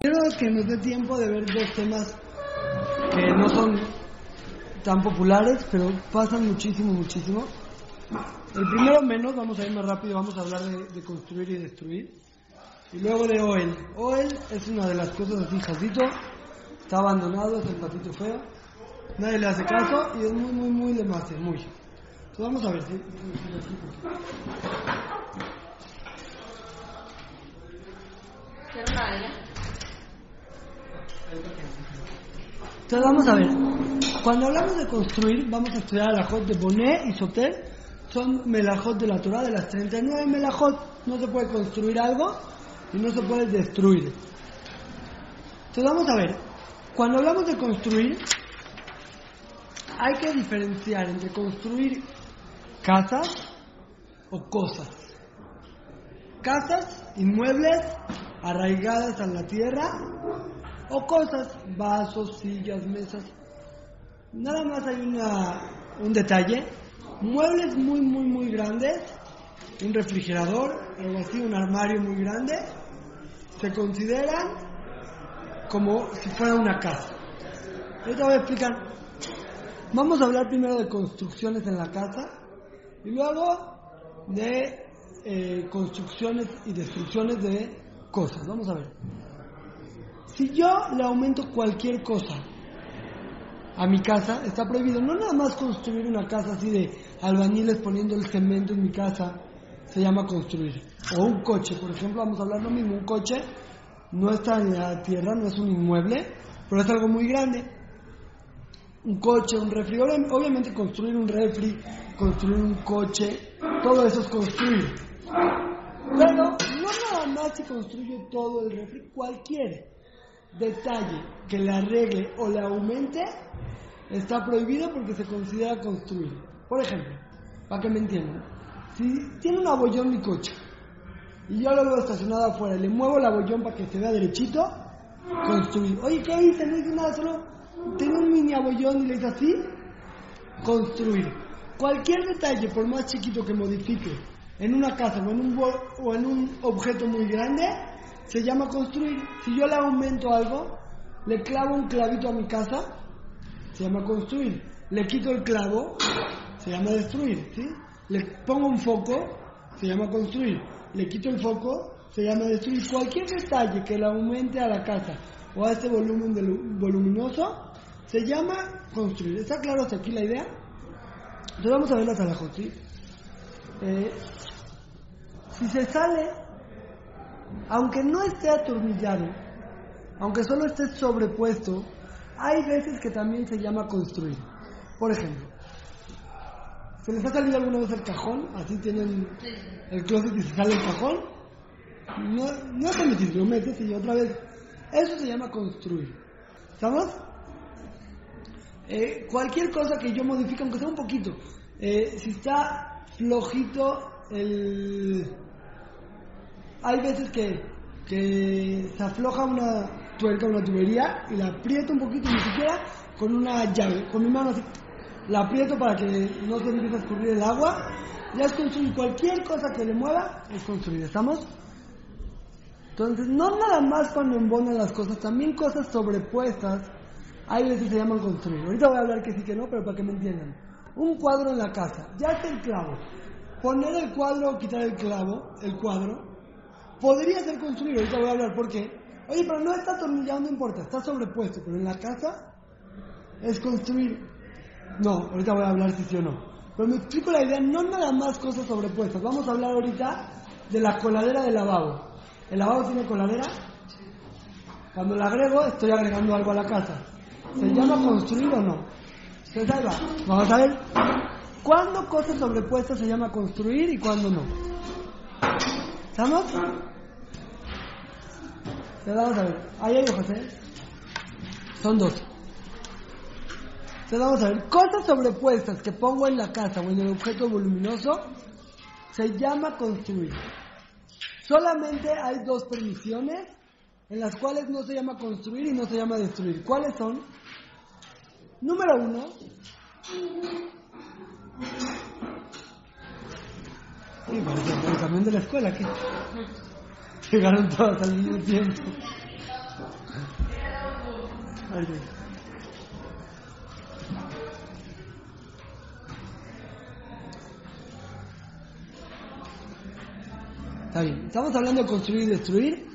Quiero que nos dé tiempo de ver dos temas que no son tan populares, pero pasan muchísimo, muchísimo. El primero menos, vamos a ir más rápido, vamos a hablar de, construir y destruir. Y luego de Oel. Oel es una de las cosas así, jazito, está abandonado, es el patito feo, nadie le hace caso y es muy, muy, muy de más, muy. Entonces vamos a ver, ¿sí? Entonces vamos a ver, cuando hablamos de construir, vamos a estudiar Alajot de Boné y Soter, son melajot de la Torah, de las 39 melajot, no se puede construir algo y no se puede destruir. Entonces vamos a ver, cuando hablamos de construir, hay que diferenciar entre construir casas o cosas. Casas, inmuebles, arraigadas a la tierra, o cosas, vasos, sillas, mesas. Nada más hay una, un detalle, muebles muy, muy, muy grandes, un refrigerador, algo así, un armario muy grande, se consideran como si fuera una casa. Ahorita voy a explicar. Vamos a hablar primero de construcciones en la casa y luego de eh, construcciones y destrucciones de cosas. Vamos a ver. Si yo le aumento cualquier cosa a mi casa, está prohibido. No nada más construir una casa así de albañiles poniendo el cemento en mi casa, se llama construir. O un coche, por ejemplo, vamos a hablar lo mismo. Un coche no está en la tierra, no es un inmueble, pero es algo muy grande. Un coche, un refri. Obviamente construir un refri, construir un coche, todo eso es construir. Pero no nada más se construye todo el refri, cualquier detalle que le arregle o le aumente está prohibido porque se considera construir. Por ejemplo, para que me entiendan, si tiene un abollón mi coche y yo lo veo estacionado afuera y le muevo el abollón para que se vea derechito, construir. Oye, ¿qué hice? No hice nada, solo tengo un mini abollón y le hice así, construir. Cualquier detalle, por más chiquito que modifique en una casa o en un, o en un objeto muy grande, se llama construir. Si yo le aumento algo, le clavo un clavito a mi casa, se llama construir. Le quito el clavo, se llama destruir. ¿sí? Le pongo un foco, se llama construir. Le quito el foco, se llama destruir. Cualquier detalle que le aumente a la casa o a este volumen voluminoso, se llama construir. ¿Está claro hasta aquí la idea? Entonces vamos a ver las. Eh, si se sale aunque no esté atornillado, aunque solo esté sobrepuesto, hay veces que también se llama construir. Por ejemplo, ¿se les ha salido alguna vez el cajón? Así tienen el closet y se sale el cajón. No, no te metes, lo metes y otra vez. Eso se llama construir. ¿Estamos? Eh, cualquier cosa que yo modifique, aunque sea un poquito, eh, si está flojito el hay veces que, que se afloja una tuerca, una tubería y la aprieto un poquito, ni siquiera con una llave, con mi mano así, la aprieto para que no se empiece a escurrir el agua. Ya es construir cualquier cosa que le mueva, es construir, ¿estamos? Entonces, no nada más cuando embonan las cosas, también cosas sobrepuestas, hay veces se llaman construir. Ahorita voy a hablar que sí que no, pero para que me entiendan. Un cuadro en la casa, ya está el clavo. Poner el cuadro o quitar el clavo, el cuadro, podría ser construido, ahorita voy a hablar por qué. Oye, pero no está atornillado, no importa, está sobrepuesto, pero en la casa es construir. No, ahorita voy a hablar si sí o no. Pero me explico la idea, no nada más cosas sobrepuestas. Vamos a hablar ahorita de la coladera del lavabo. ¿El lavabo tiene coladera? Cuando la agrego, estoy agregando algo a la casa. ¿Se llama construir o no? ¿Se salva? Vamos a ver. ¿Cuándo cosas sobrepuestas se llama construir y cuándo no? ¿Estamos? Te vamos a ver. Ahí hay ojos, ¿eh? Son dos. Te vamos a ver. Cosas sobrepuestas que pongo en la casa o en el objeto voluminoso se llama construir. Solamente hay dos permisiones en las cuales no se llama construir y no se llama destruir. ¿Cuáles son? Número uno. Sí, parece el de la escuela, que llegaron todas al mismo tiempo. Está bien. Estamos hablando de construir y destruir.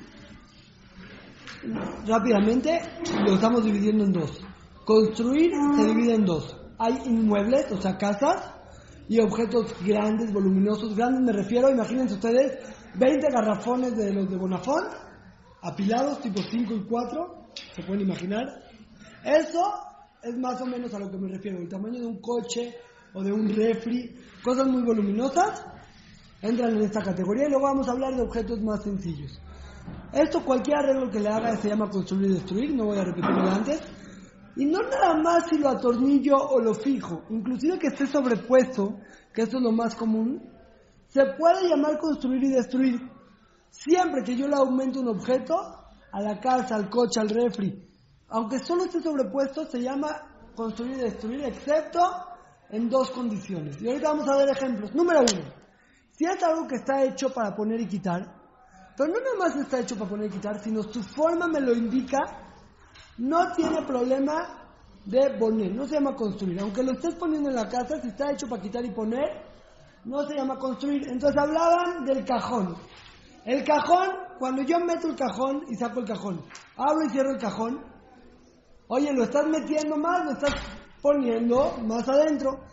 Rápidamente lo estamos dividiendo en dos. Construir se divide en dos. Hay inmuebles, o sea, casas, y objetos grandes, voluminosos. Grandes me refiero, imagínense ustedes, 20 garrafones de los de Bonafón, apilados, tipo 5 y 4, se pueden imaginar. Eso es más o menos a lo que me refiero, el tamaño de un coche o de un refri, cosas muy voluminosas, entran en esta categoría y luego vamos a hablar de objetos más sencillos. Esto cualquier arreglo que le haga se llama construir y destruir, no voy a repetirlo antes. Y no nada más si lo atornillo o lo fijo, inclusive que esté sobrepuesto, que esto es lo más común, se puede llamar construir y destruir. Siempre que yo le aumento un objeto, a la casa, al coche, al refri, aunque solo esté sobrepuesto, se llama construir y destruir, excepto en dos condiciones. Y ahorita vamos a ver ejemplos. Número uno, si es algo que está hecho para poner y quitar, pero no nada más está hecho para poner y quitar, sino su forma me lo indica, no tiene problema de poner, no se llama construir. Aunque lo estés poniendo en la casa, si está hecho para quitar y poner, no se llama construir. Entonces hablaban del cajón. El cajón, cuando yo meto el cajón y saco el cajón, abro y cierro el cajón, oye, lo estás metiendo más, lo estás poniendo más adentro.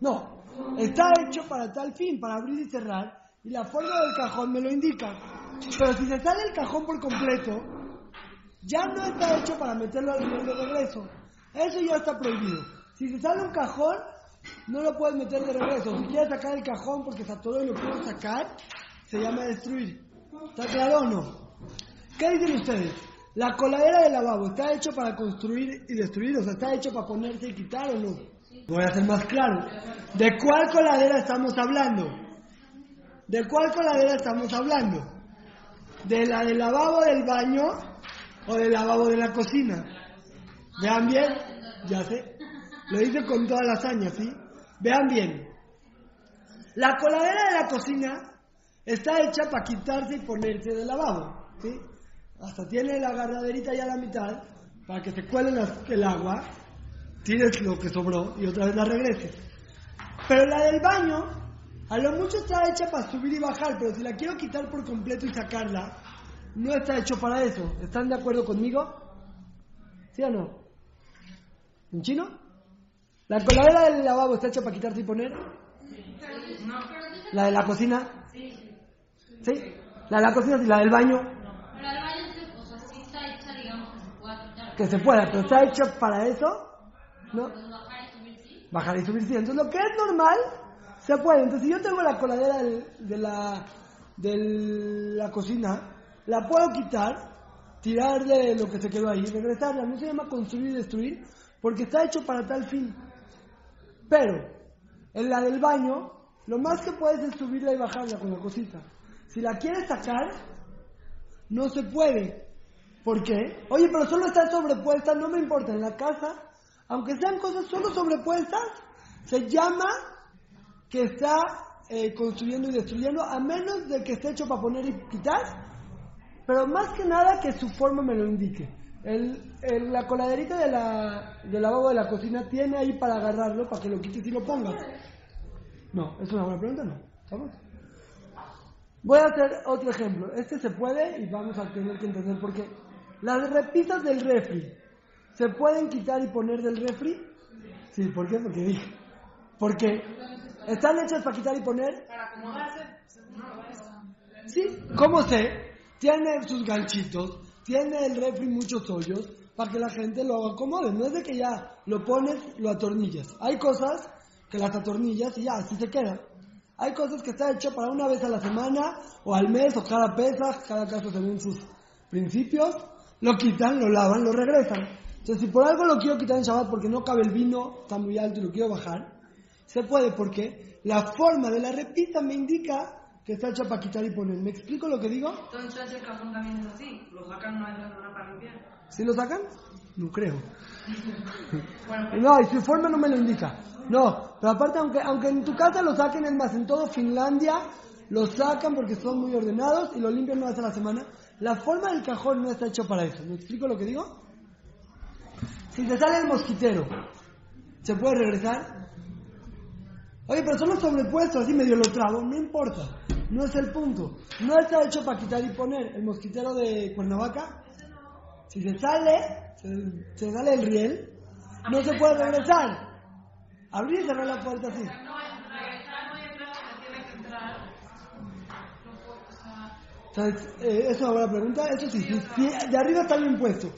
No, está hecho para tal fin, para abrir y cerrar, y la forma del cajón me lo indica. Pero si se sale el cajón por completo, ya no está hecho para meterlo al nivel de regreso. Eso ya está prohibido. Si se sale un cajón, no lo puedes meter de regreso. Si quieres sacar el cajón porque se atoró y lo puedo sacar, se llama destruir. ¿Está claro o no? ¿Qué dicen ustedes? La coladera del lavabo está hecho para construir y destruir, o sea, está hecho para ponerse y quitar o no. Voy a ser más claro. ¿De cuál coladera estamos hablando? ¿De cuál coladera estamos hablando? ¿De la del lavabo del baño o del lavabo de la cocina? Vean bien, ya sé. Lo hice con toda la hazaña, ¿sí? Vean bien. La coladera de la cocina está hecha para quitarse y ponerse del lavabo, ¿sí? Hasta tiene la agarraderita ya a la mitad para que se cuele el agua, tires lo que sobró y otra vez la regreses. Pero la del baño, a lo mucho está hecha para subir y bajar, pero si la quiero quitar por completo y sacarla, no está hecho para eso. ¿Están de acuerdo conmigo? ¿Sí o no? ¿En chino? ¿La coladera del lavabo está hecha para quitarse y poner? ¿La de la cocina? ¿Sí? ¿La de la cocina y la del baño? Que se pueda quitar. Que se pueda, pero está hecha para eso, ¿no? Bajar y subir, sí. Bajar y subir sí. Entonces lo que es normal, se puede. Entonces si yo tengo la coladera de, la, de la cocina, la puedo quitar, tirarle lo que se quedó ahí, regresarla. No se llama construir y destruir, porque está hecho para tal fin. Pero, en la del baño, lo más que puedes es subirla y bajarla con la cosita. Si la quieres sacar, no se puede. ¿Por qué? Oye, pero solo está sobrepuesta, no me importa. En la casa, aunque sean cosas solo sobrepuestas, se llama que está eh, construyendo y destruyendo, a menos de que esté hecho para poner y quitar, pero más que nada que su forma me lo indique. El, el- la coladerita de la, del lavabo de la cocina tiene ahí para agarrarlo, para que lo quites y lo pongas. No, es una buena pregunta, no. ¿Estamos? Voy a hacer otro ejemplo. Este se puede y vamos a tener que entender por qué. Las repisas del refri, ¿se pueden quitar y poner del refri? Sí, ¿por qué? Porque dije. Porque están hechas para quitar y poner. Para acomodarse, Sí, ¿cómo sé? Tiene sus ganchitos, tiene el refri muchos hoyos para que la gente lo acomode. No es de que ya lo pones, lo atornillas. Hay cosas que las atornillas y ya, así se queda. Hay cosas que está hecho para una vez a la semana, o al mes, o cada pesa, cada caso según sus principios. Lo quitan, lo lavan, lo regresan. Entonces, si por algo lo quiero quitar en Shabbat porque no cabe el vino, está muy alto y lo quiero bajar, se puede porque la forma de la repita me indica que está hecha para quitar y poner. ¿Me explico lo que digo? entonces el cajón también es así. Lo sacan no hay nada para limpiar. ¿Sí lo sacan? No creo. Bueno, No, y su forma no me lo indica. No, pero aparte, aunque, aunque en tu casa lo saquen, es más, en todo Finlandia lo sacan porque son muy ordenados y lo limpian una vez a la semana. La forma del cajón no está hecho para eso. ¿Me explico lo que digo? Si se sale el mosquitero, ¿se puede regresar? Oye, pero son los sobrepuestos, así medio lo trabo, no importa. No es el punto. No está hecho para quitar y poner. El mosquitero de Cuernavaca, si se sale, se, se sale el riel, no se puede regresar. Abrir y cerrar la puerta así. No, regresar no hay entrada que tiene que entrar. No puedo, o sea, Entonces, eh, eso ahora pregunta, eso sí, si, si de arriba está bien puesto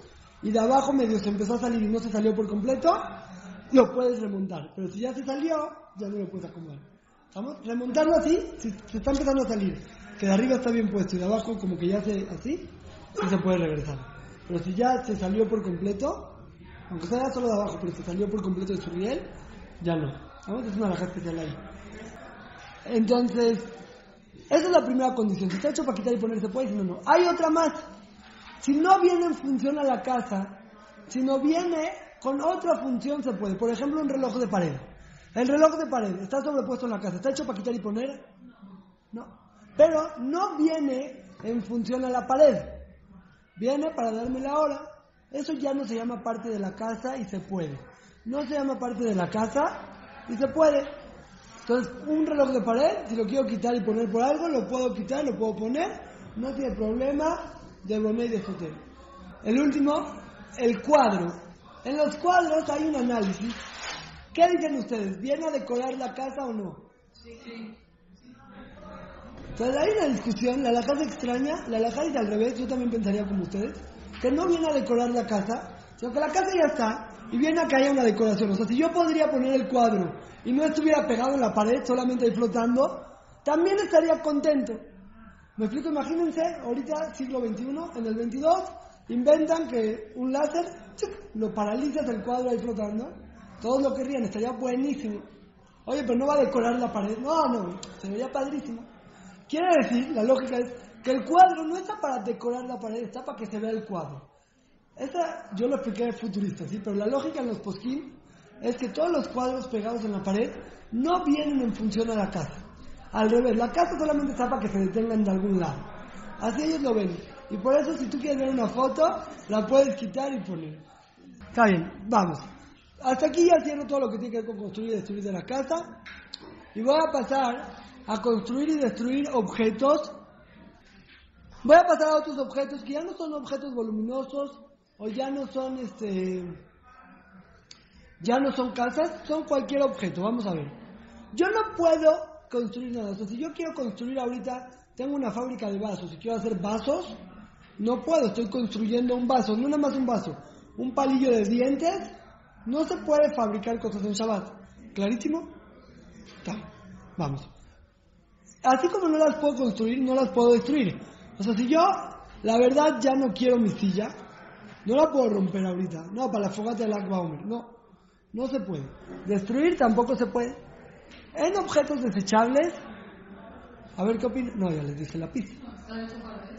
y de abajo medio se empezó a salir y no se salió por completo, lo puedes remontar. Pero si ya se salió, ya no lo puedes acomodar. ¿Estamos? Remontarlo así, si se está empezando a salir, que de arriba está bien puesto y de abajo como que ya se así, sí se puede regresar. Pero si ya se salió por completo, aunque sea solo de abajo, pero se salió por completo de su riel, ya no. ¿Estamos? Es una alhaja especial ahí. Entonces, esa es la primera condición. Si está hecho para quitar y poner, se puede, si no, no. Hay otra más. Si no viene en función a la casa, si no viene con otra función, se puede. Por ejemplo, un reloj de pared. El reloj de pared está sobrepuesto en la casa. ¿Está hecho para quitar y poner? No. Pero no viene en función a la pared. Viene para darme la hora. Eso ya no se llama parte de la casa y se puede. No se llama parte de la casa y se puede. Entonces, un reloj de pared, si lo quiero quitar y poner por algo, lo puedo quitar, lo puedo poner, no tiene problema de Boné y de Sotel. El último, el cuadro. En los cuadros hay un análisis. ¿Qué dicen ustedes? ¿Viene a decorar la casa o no? Entonces hay una discusión, la alhaja es extraña, la alhaja dice al revés, yo también pensaría como ustedes, que no viene a decorar la casa, sino que la casa ya está y viene a que haya una decoración. O sea, si yo podría poner el cuadro y no estuviera pegado en la pared, solamente ahí flotando, también estaría contento. ¿Me explico? Imagínense, ahorita siglo XXI, en el 22, inventan que un láser, ¡chuc! lo paralizas el cuadro ahí flotando, todos lo querrían, estaría buenísimo. Oye, pero no va a decorar la pared. No, no, se vería padrísimo. Quiere decir, la lógica es que el cuadro no está para decorar la pared, está para que se vea el cuadro. Esa yo lo expliqué futurista, ¿sí? Pero la lógica en los posquín es que todos los cuadros pegados en la pared no vienen en función a la casa. Al revés, la casa solamente está para que se detengan de algún lado. Así ellos lo ven. Y por eso si tú quieres ver una foto, la puedes quitar y poner. Está bien, vamos. Hasta aquí ya cierro todo lo que tiene que ver con construir y destruir de la casa. Y voy a pasar a construir y destruir objetos. Voy a pasar a otros objetos que ya no son objetos voluminosos o ya no son este ya no son casas, son cualquier objeto. Vamos a ver. Yo no puedo construir nada. O sea, si yo quiero construir ahorita, tengo una fábrica de vasos y quiero hacer vasos, no puedo, estoy construyendo un vaso, no nada más un vaso, un palillo de dientes, no se puede fabricar cosas en Shabbat. ¿Clarísimo? Está. Vamos. Así como no las puedo construir, no las puedo destruir. O sea, si yo, la verdad, ya no quiero mi silla, no la puedo romper ahorita. No, para la fogata del Akbaumer. No, no se puede. Destruir tampoco se puede. En objetos desechables, a ver qué opinan. No, ya les dije la pista.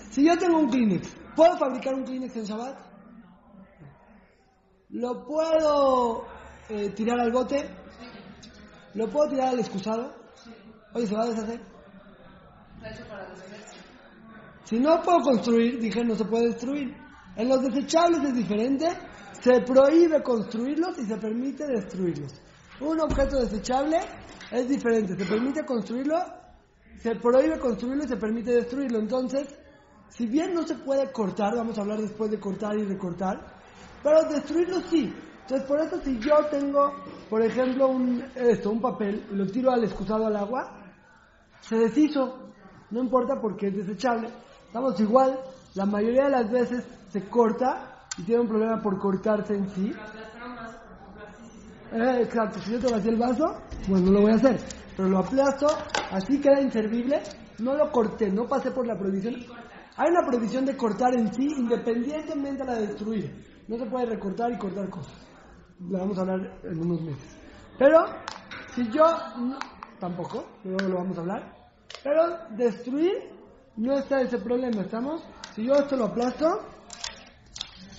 Si yo tengo un Kleenex, ¿puedo fabricar un Kleenex en Shabbat? ¿Lo puedo eh, tirar al bote? ¿Lo puedo tirar al excusado? Oye, ¿se va a deshacer? Si no puedo construir, dije no se puede destruir. En los desechables es diferente, se prohíbe construirlos y se permite destruirlos. Un objeto desechable es diferente, se permite construirlo, se prohíbe construirlo y se permite destruirlo. Entonces, si bien no se puede cortar, vamos a hablar después de cortar y recortar, pero destruirlo sí. Entonces, por eso si yo tengo, por ejemplo, un, esto, un papel y lo tiro al excusado al agua, se deshizo, no importa porque es desechable. Estamos igual, la mayoría de las veces se corta y tiene un problema por cortarse en sí. Eh, exacto, si yo te vacié el vaso, pues no lo voy a hacer. Pero lo aplasto, así queda inservible. No lo corté, no pasé por la prohibición. Hay una prohibición de cortar en sí, independientemente de la de destruir. No se puede recortar y cortar cosas. Lo vamos a hablar en unos meses. Pero, si yo, tampoco, luego lo vamos a hablar. Pero destruir no está ese problema, ¿estamos? Si yo esto lo aplasto,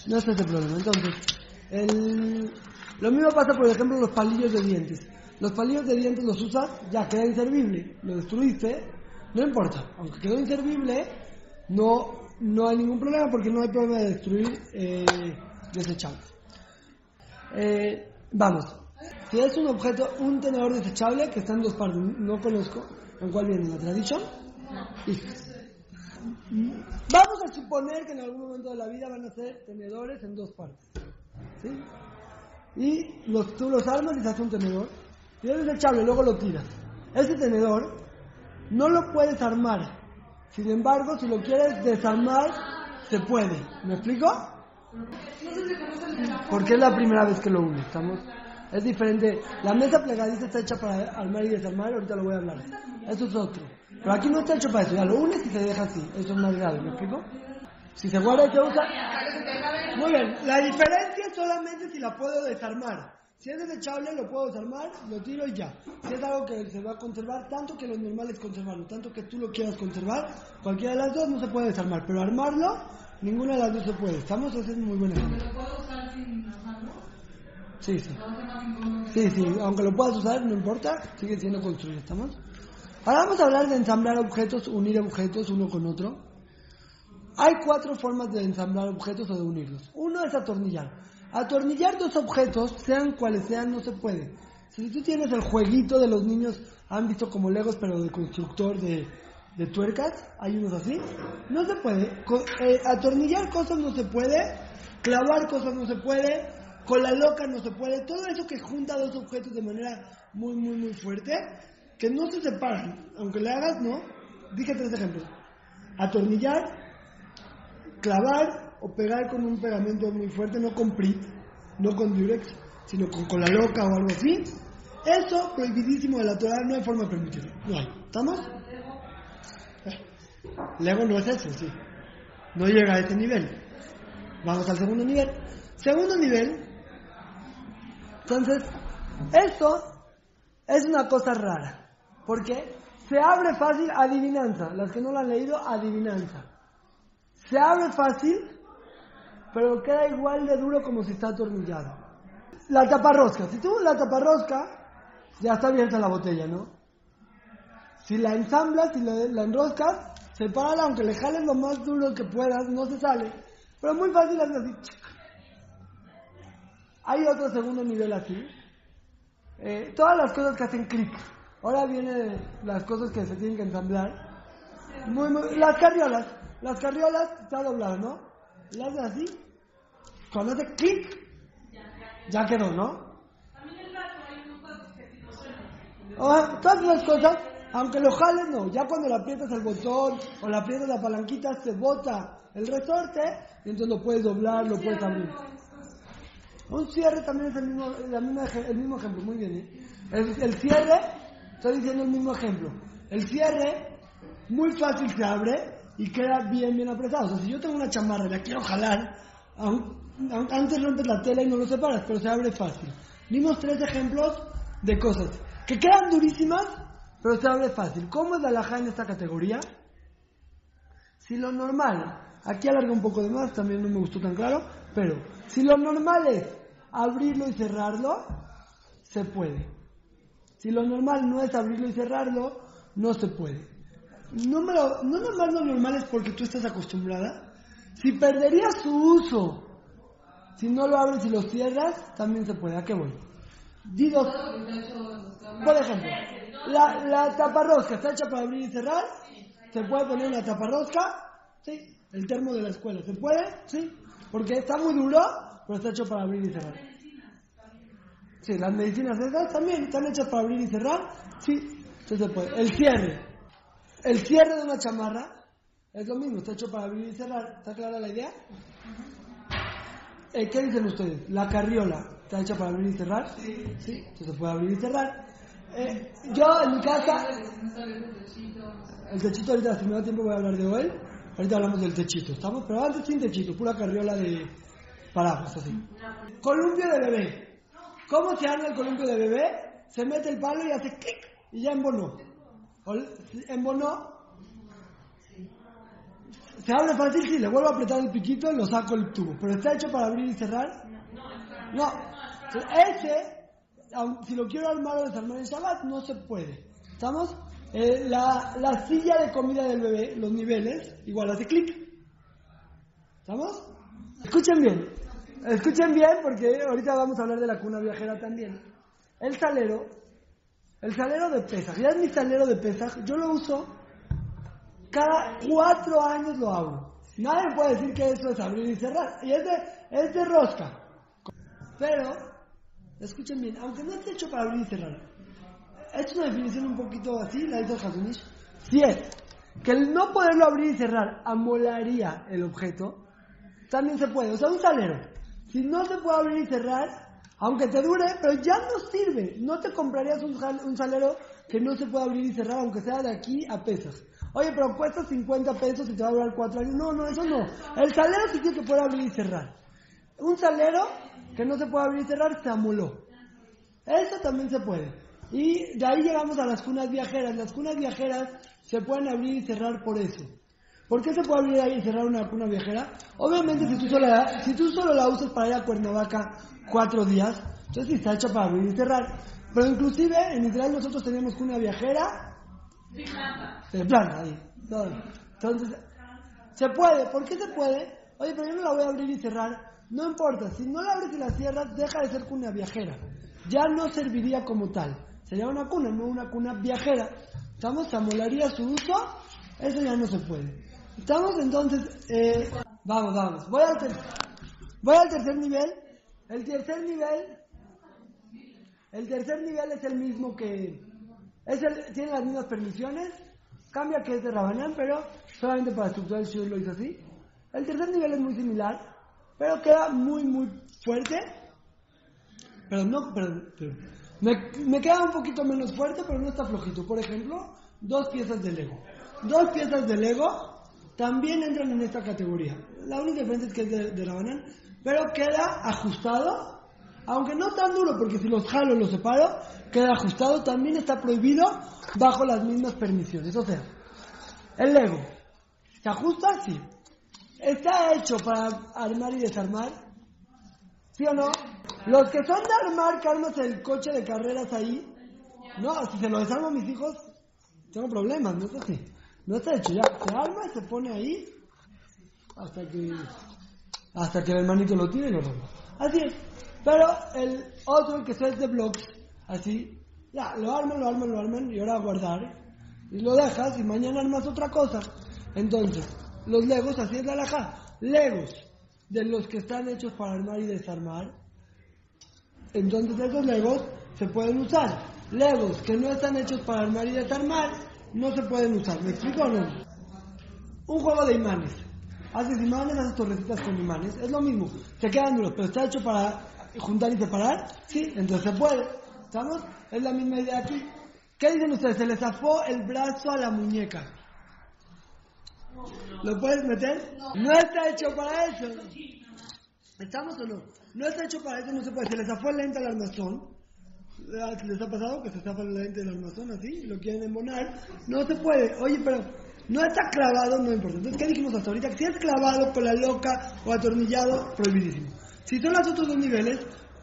no está ese problema. Entonces, lo mismo pasa, por ejemplo, los palillos de dientes. Los palillos de dientes los usas, ya queda inservible. Lo destruiste, no importa. Aunque quedó inservible, no, no hay ningún problema porque no hay problema de destruir eh, desechables. Eh, vamos. Si es un objeto, un tenedor desechable que está en dos partes, no conozco en cuál viene la tradición. Vamos a suponer que en algún momento de la vida van a ser tenedores en dos partes. ¿Sí? Y los, tú los armas y se hace un tenedor. Y es desechable, luego lo tiras. Ese tenedor no lo puedes armar. Sin embargo, si lo quieres desarmar, se puede. ¿Me explico? Porque es la primera vez que lo uno. ¿Estamos? Es diferente. La mesa plegadiza está hecha para armar y desarmar. Ahorita lo voy a hablar. Eso es otro. Pero aquí no está hecho para eso. Ya lo unes y se deja así. Eso es más grave. ¿Me explico? Si se guarda y se usa. Muy bien. La diferencia es solamente si la puedo desarmar. Si es desechable, lo puedo desarmar, lo tiro y ya. Si es algo que se va a conservar, tanto que lo normal es conservarlo, tanto que tú lo quieras conservar, cualquiera de las dos no se puede desarmar. Pero armarlo, ninguna de las dos se puede. ¿Estamos? Es muy buen ejemplo. ¿Lo puedo usar sin armarlo? Sí, sí. Sí, sí, aunque lo puedas usar, no importa, sigue siendo construido, ¿estamos? Ahora vamos a hablar de ensamblar objetos, unir objetos uno con otro. Hay cuatro formas de ensamblar objetos o de unirlos. Uno es atornillar. Atornillar dos objetos, sean cuales sean, no se puede. Si tú tienes el jueguito de los niños, han visto como Legos, pero de constructor de, de tuercas, hay unos así, no se puede. Eh, atornillar cosas no se puede, clavar cosas no se puede, con la loca no se puede. Todo eso que junta dos objetos de manera muy, muy, muy fuerte, que no se separan. Aunque le hagas, no. Dije tres ejemplos. Atornillar, clavar o pegar con un pegamento muy fuerte, no con PRIT, no con Durex, sino con cola loca o algo así. Eso, prohibidísimo de la Torah, no hay forma de. No hay. ¿Estamos? Lego no es eso, sí. No llega a ese nivel. Vamos al segundo nivel. Segundo nivel. Entonces, esto es una cosa rara. Porque se abre fácil adivinanza. Las que no lo han leído, adivinanza. Se abre fácil, pero queda igual de duro como si está atornillado. La taparrosca. Si tú la taparrosca, ya está abierta la botella, ¿no? Si la ensamblas, si la, la enroscas, sepárala, aunque le jales lo más duro que puedas, no se sale. Pero muy fácil hacer así. Hay otro segundo nivel aquí. Eh, todas las cosas que hacen clic. Ahora vienen las cosas que se tienen que ensamblar. Muy, muy- las carriolas. Las carriolas está doblado, ¿no? Las haces así. Cuando hace clic, ya quedó, ¿no? Ah, todas las cosas, aunque lo jales, no. Ya cuando le aprietas el botón o le aprietas la palanquita, se bota el resorte y entonces lo puedes doblar, lo puedes abrir. Un cierre también es el mismo, el mismo ejemplo, muy bien. ¿eh? El, el cierre, estoy diciendo el mismo ejemplo. El cierre, muy fácil se abre y queda bien, bien apretado. O sea, si yo tengo una chamarra y la quiero jalar, antes rompes la tela y no lo separas, pero se abre fácil. Dimos tres ejemplos de cosas que quedan durísimas, pero se abre fácil. ¿Cómo es la alhaja en esta categoría? Si lo normal, aquí alargué un poco de más, también no me gustó tan claro, pero si lo normal es abrirlo y cerrarlo, se puede. Si lo normal no es abrirlo y cerrarlo, no se puede. Número, no nomás lo normal es porque tú estás acostumbrada. Si perderías su uso, si no lo abres y lo cierras, también se puede. ¿A qué voy? Di dos. Por ejemplo, la, la taparrosca está hecha para abrir y cerrar. ¿Se puede poner una taparrosca? Sí. El termo de la escuela. ¿Se puede? Sí. Porque está muy duro, pero está hecho para abrir y cerrar. Sí, las medicinas esas también están hechas para abrir y cerrar. Sí, entonces se puede. El cierre. El cierre de una chamarra es lo mismo, está hecho para abrir y cerrar. ¿Está clara la idea? Eh, ¿Qué dicen ustedes? La carriola está hecha para abrir y cerrar. Sí. Entonces se puede abrir y cerrar. Eh, yo en mi casa, el techito ahorita, si me da tiempo voy a hablar de él. Ahorita hablamos del techito, ¿estamos? Pero antes sin techito, pura carriola de paraguas, así. Columpio de bebé. ¿Cómo se arma el columpio de bebé? Se mete el palo y hace clic y ya embonó. Embonó. Se abre fácil, sí, le vuelvo a apretar el piquito y lo saco el tubo. Pero está hecho para abrir y cerrar. No. Ese, si lo quiero armar o desarmar en Shabbat, no se puede. ¿Estamos? Eh, la, la silla de comida del bebé, los niveles, igual hace clic. ¿Estamos? Escuchen bien. Escuchen bien porque ahorita vamos a hablar de la cuna viajera también. El salero, el salero de Pesaj, ya es mi salero de Pesaj, yo lo uso cada cuatro años lo abro. Nadie puede decir que eso es abrir y cerrar. Y es de, es de rosca. Pero, escuchen bien, aunque no esté hecho para abrir y cerrar, es una definición un poquito así, la hizo Hazunish. Si es que el no poderlo abrir y cerrar amolaría el objeto, también se puede. O sea, un salero, si no se puede abrir y cerrar, aunque te dure, pero ya no sirve. No te comprarías un, un salero que no se puede abrir y cerrar, aunque sea de aquí a pesas. Oye, pero cuesta 50 pesos y te va a durar 4 años. No, no, eso no. El salero sí tiene que poder abrir y cerrar. Un salero que no se puede abrir y cerrar se amoló. Eso también se puede. Y de ahí llegamos a las cunas viajeras. Las cunas viajeras se pueden abrir y cerrar por eso. ¿Por qué se puede abrir y cerrar una cuna viajera? Obviamente si tú solo la, si tú solo la usas para ir a Cuernavaca cuatro días, entonces sí está hecha para abrir y cerrar. Pero inclusive en Israel nosotros teníamos cuna viajera Sin planta. de planta ahí. Entonces, se puede. ¿Por qué se puede? Oye, pero yo no la voy a abrir y cerrar. No importa, si no la abres y la cierras, deja de ser cuna viajera. Ya no serviría como tal. Sería una cuna, no una cuna viajera. ¿Estamos? ¿Se amolaría su uso? Eso ya no se puede. ¿Estamos? Entonces, eh, vamos, vamos. Voy al, ter- voy al tercer nivel. El tercer nivel, el tercer nivel es el mismo que, es el- tiene las mismas permisiones, cambia que es de Rabanán, pero solamente para estructurar el lo hizo así. El tercer nivel es muy similar, pero queda muy, muy fuerte. Pero no, pero, me, queda un poquito menos fuerte, pero no está flojito. Por ejemplo, dos piezas de Lego. Dos piezas de Lego también entran en esta categoría. La única diferencia es que es de, de Rabanán, pero queda ajustado, aunque no tan duro, porque si los jalo los separo, queda ajustado, también está prohibido bajo las mismas permisiones. O sea, el Lego, ¿se ajusta? Sí. ¿Está hecho para armar y desarmar? ¿Sí o no? Los que son de armar, que armas el coche de carreras ahí, no, si se lo desarmo a mis hijos, tengo problemas, no es así. No está hecho ya. Se arma y se pone ahí hasta que hasta que el hermanito lo tire y. Así es. Pero el otro, que es de blocks, así, ya, lo arman, lo arman, lo arman y ahora a guardar. Y lo dejas y mañana armas otra cosa. Entonces, los legos, así es la alhaja. Legos de los que están hechos para armar y desarmar. Entonces esos legos se pueden usar. Legos que no están hechos para armar y desarmar no se pueden usar. ¿Me explico o no? Un juego de imanes. Haces imanes, haces torrecitas con imanes. Es lo mismo. Se quedan duros, pero está hecho para juntar y separar. Sí, entonces se puede. ¿Estamos? Es la misma idea aquí. ¿Qué dicen ustedes? Se le zafó el brazo a la muñeca. ¿Lo puedes meter? No está hecho para eso. ¿Estamos o no? No está hecho para eso, no se puede. Se le zafó el lente al armazón. ¿Les ha pasado que se zafa el lente del armazón así? Lo quieren embonar. No se puede. Oye, pero no está clavado, no importa. Entonces, ¿qué dijimos hasta ahorita? Si es clavado con la loca o atornillado, prohibidísimo. Si son los otros dos niveles,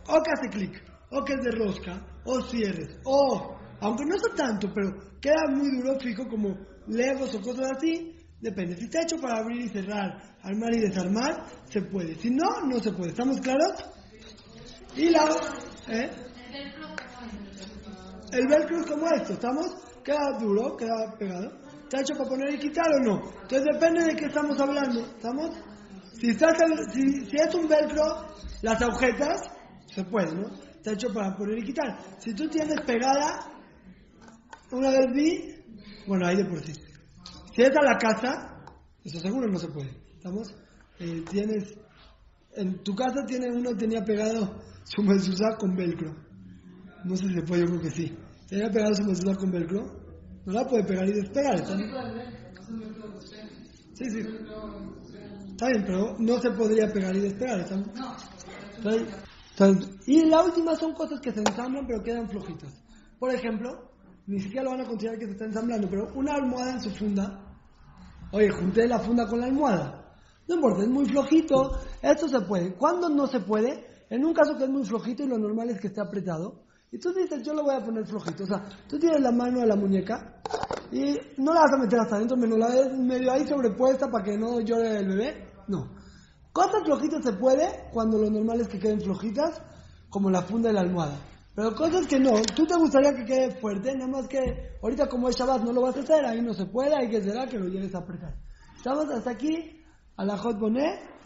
o que hace clic, o que es de rosca, o cierres, o, aunque no está tanto, pero queda muy duro, fijo, como legos o cosas así, depende. Si está hecho para abrir y cerrar, armar y desarmar, se puede. Si no, no se puede. ¿Estamos claros? Y la... ¿eh? El velcro es como esto, ¿estamos? Queda duro, queda pegado. ¿Está hecho para poner y quitar o no? Entonces depende de qué estamos hablando, ¿estamos? Si, estás, si, si es un velcro, las agujetas, se puede, ¿no? Está hecho para poner y quitar. Si tú tienes pegada, una vez vi, bueno, ahí de por sí. Si es a la casa, eso seguro no se puede, ¿estamos? Eh, tienes, en tu casa tiene uno tenía pegado su mezuzá con velcro. No sé si se puede, yo creo que sí. Tenía pegado su mezuzá con velcro. No la puede pegar y despegar. ¿está? Sí, sí. Está bien, pero no se podría pegar y despegar. ¿está bien? Está. Y la última son cosas que se ensamblan pero quedan flojitas. Por ejemplo, ni siquiera lo van a considerar que se está ensamblando, pero una almohada en su funda. Oye, junté la funda con la almohada. No importa, es muy flojito. Esto se puede. ¿Cuándo no se puede? En un caso que es muy flojito y lo normal es que esté apretado. Y tú dices, yo lo voy a poner flojito. O sea, tú tienes la mano de la muñeca y no la vas a meter hasta adentro, menos la ves medio ahí sobrepuesta para que no llore el bebé. No. Cosas flojitas se puede cuando lo normal es que queden flojitas, como la funda de la almohada. Pero cosas que no, tú te gustaría que quede fuerte, nada más que ahorita como es Shabbat no lo vas a hacer, ahí no se puede, hay que será que lo llegues a apretar. Estamos hasta aquí, a la Hot Bonet.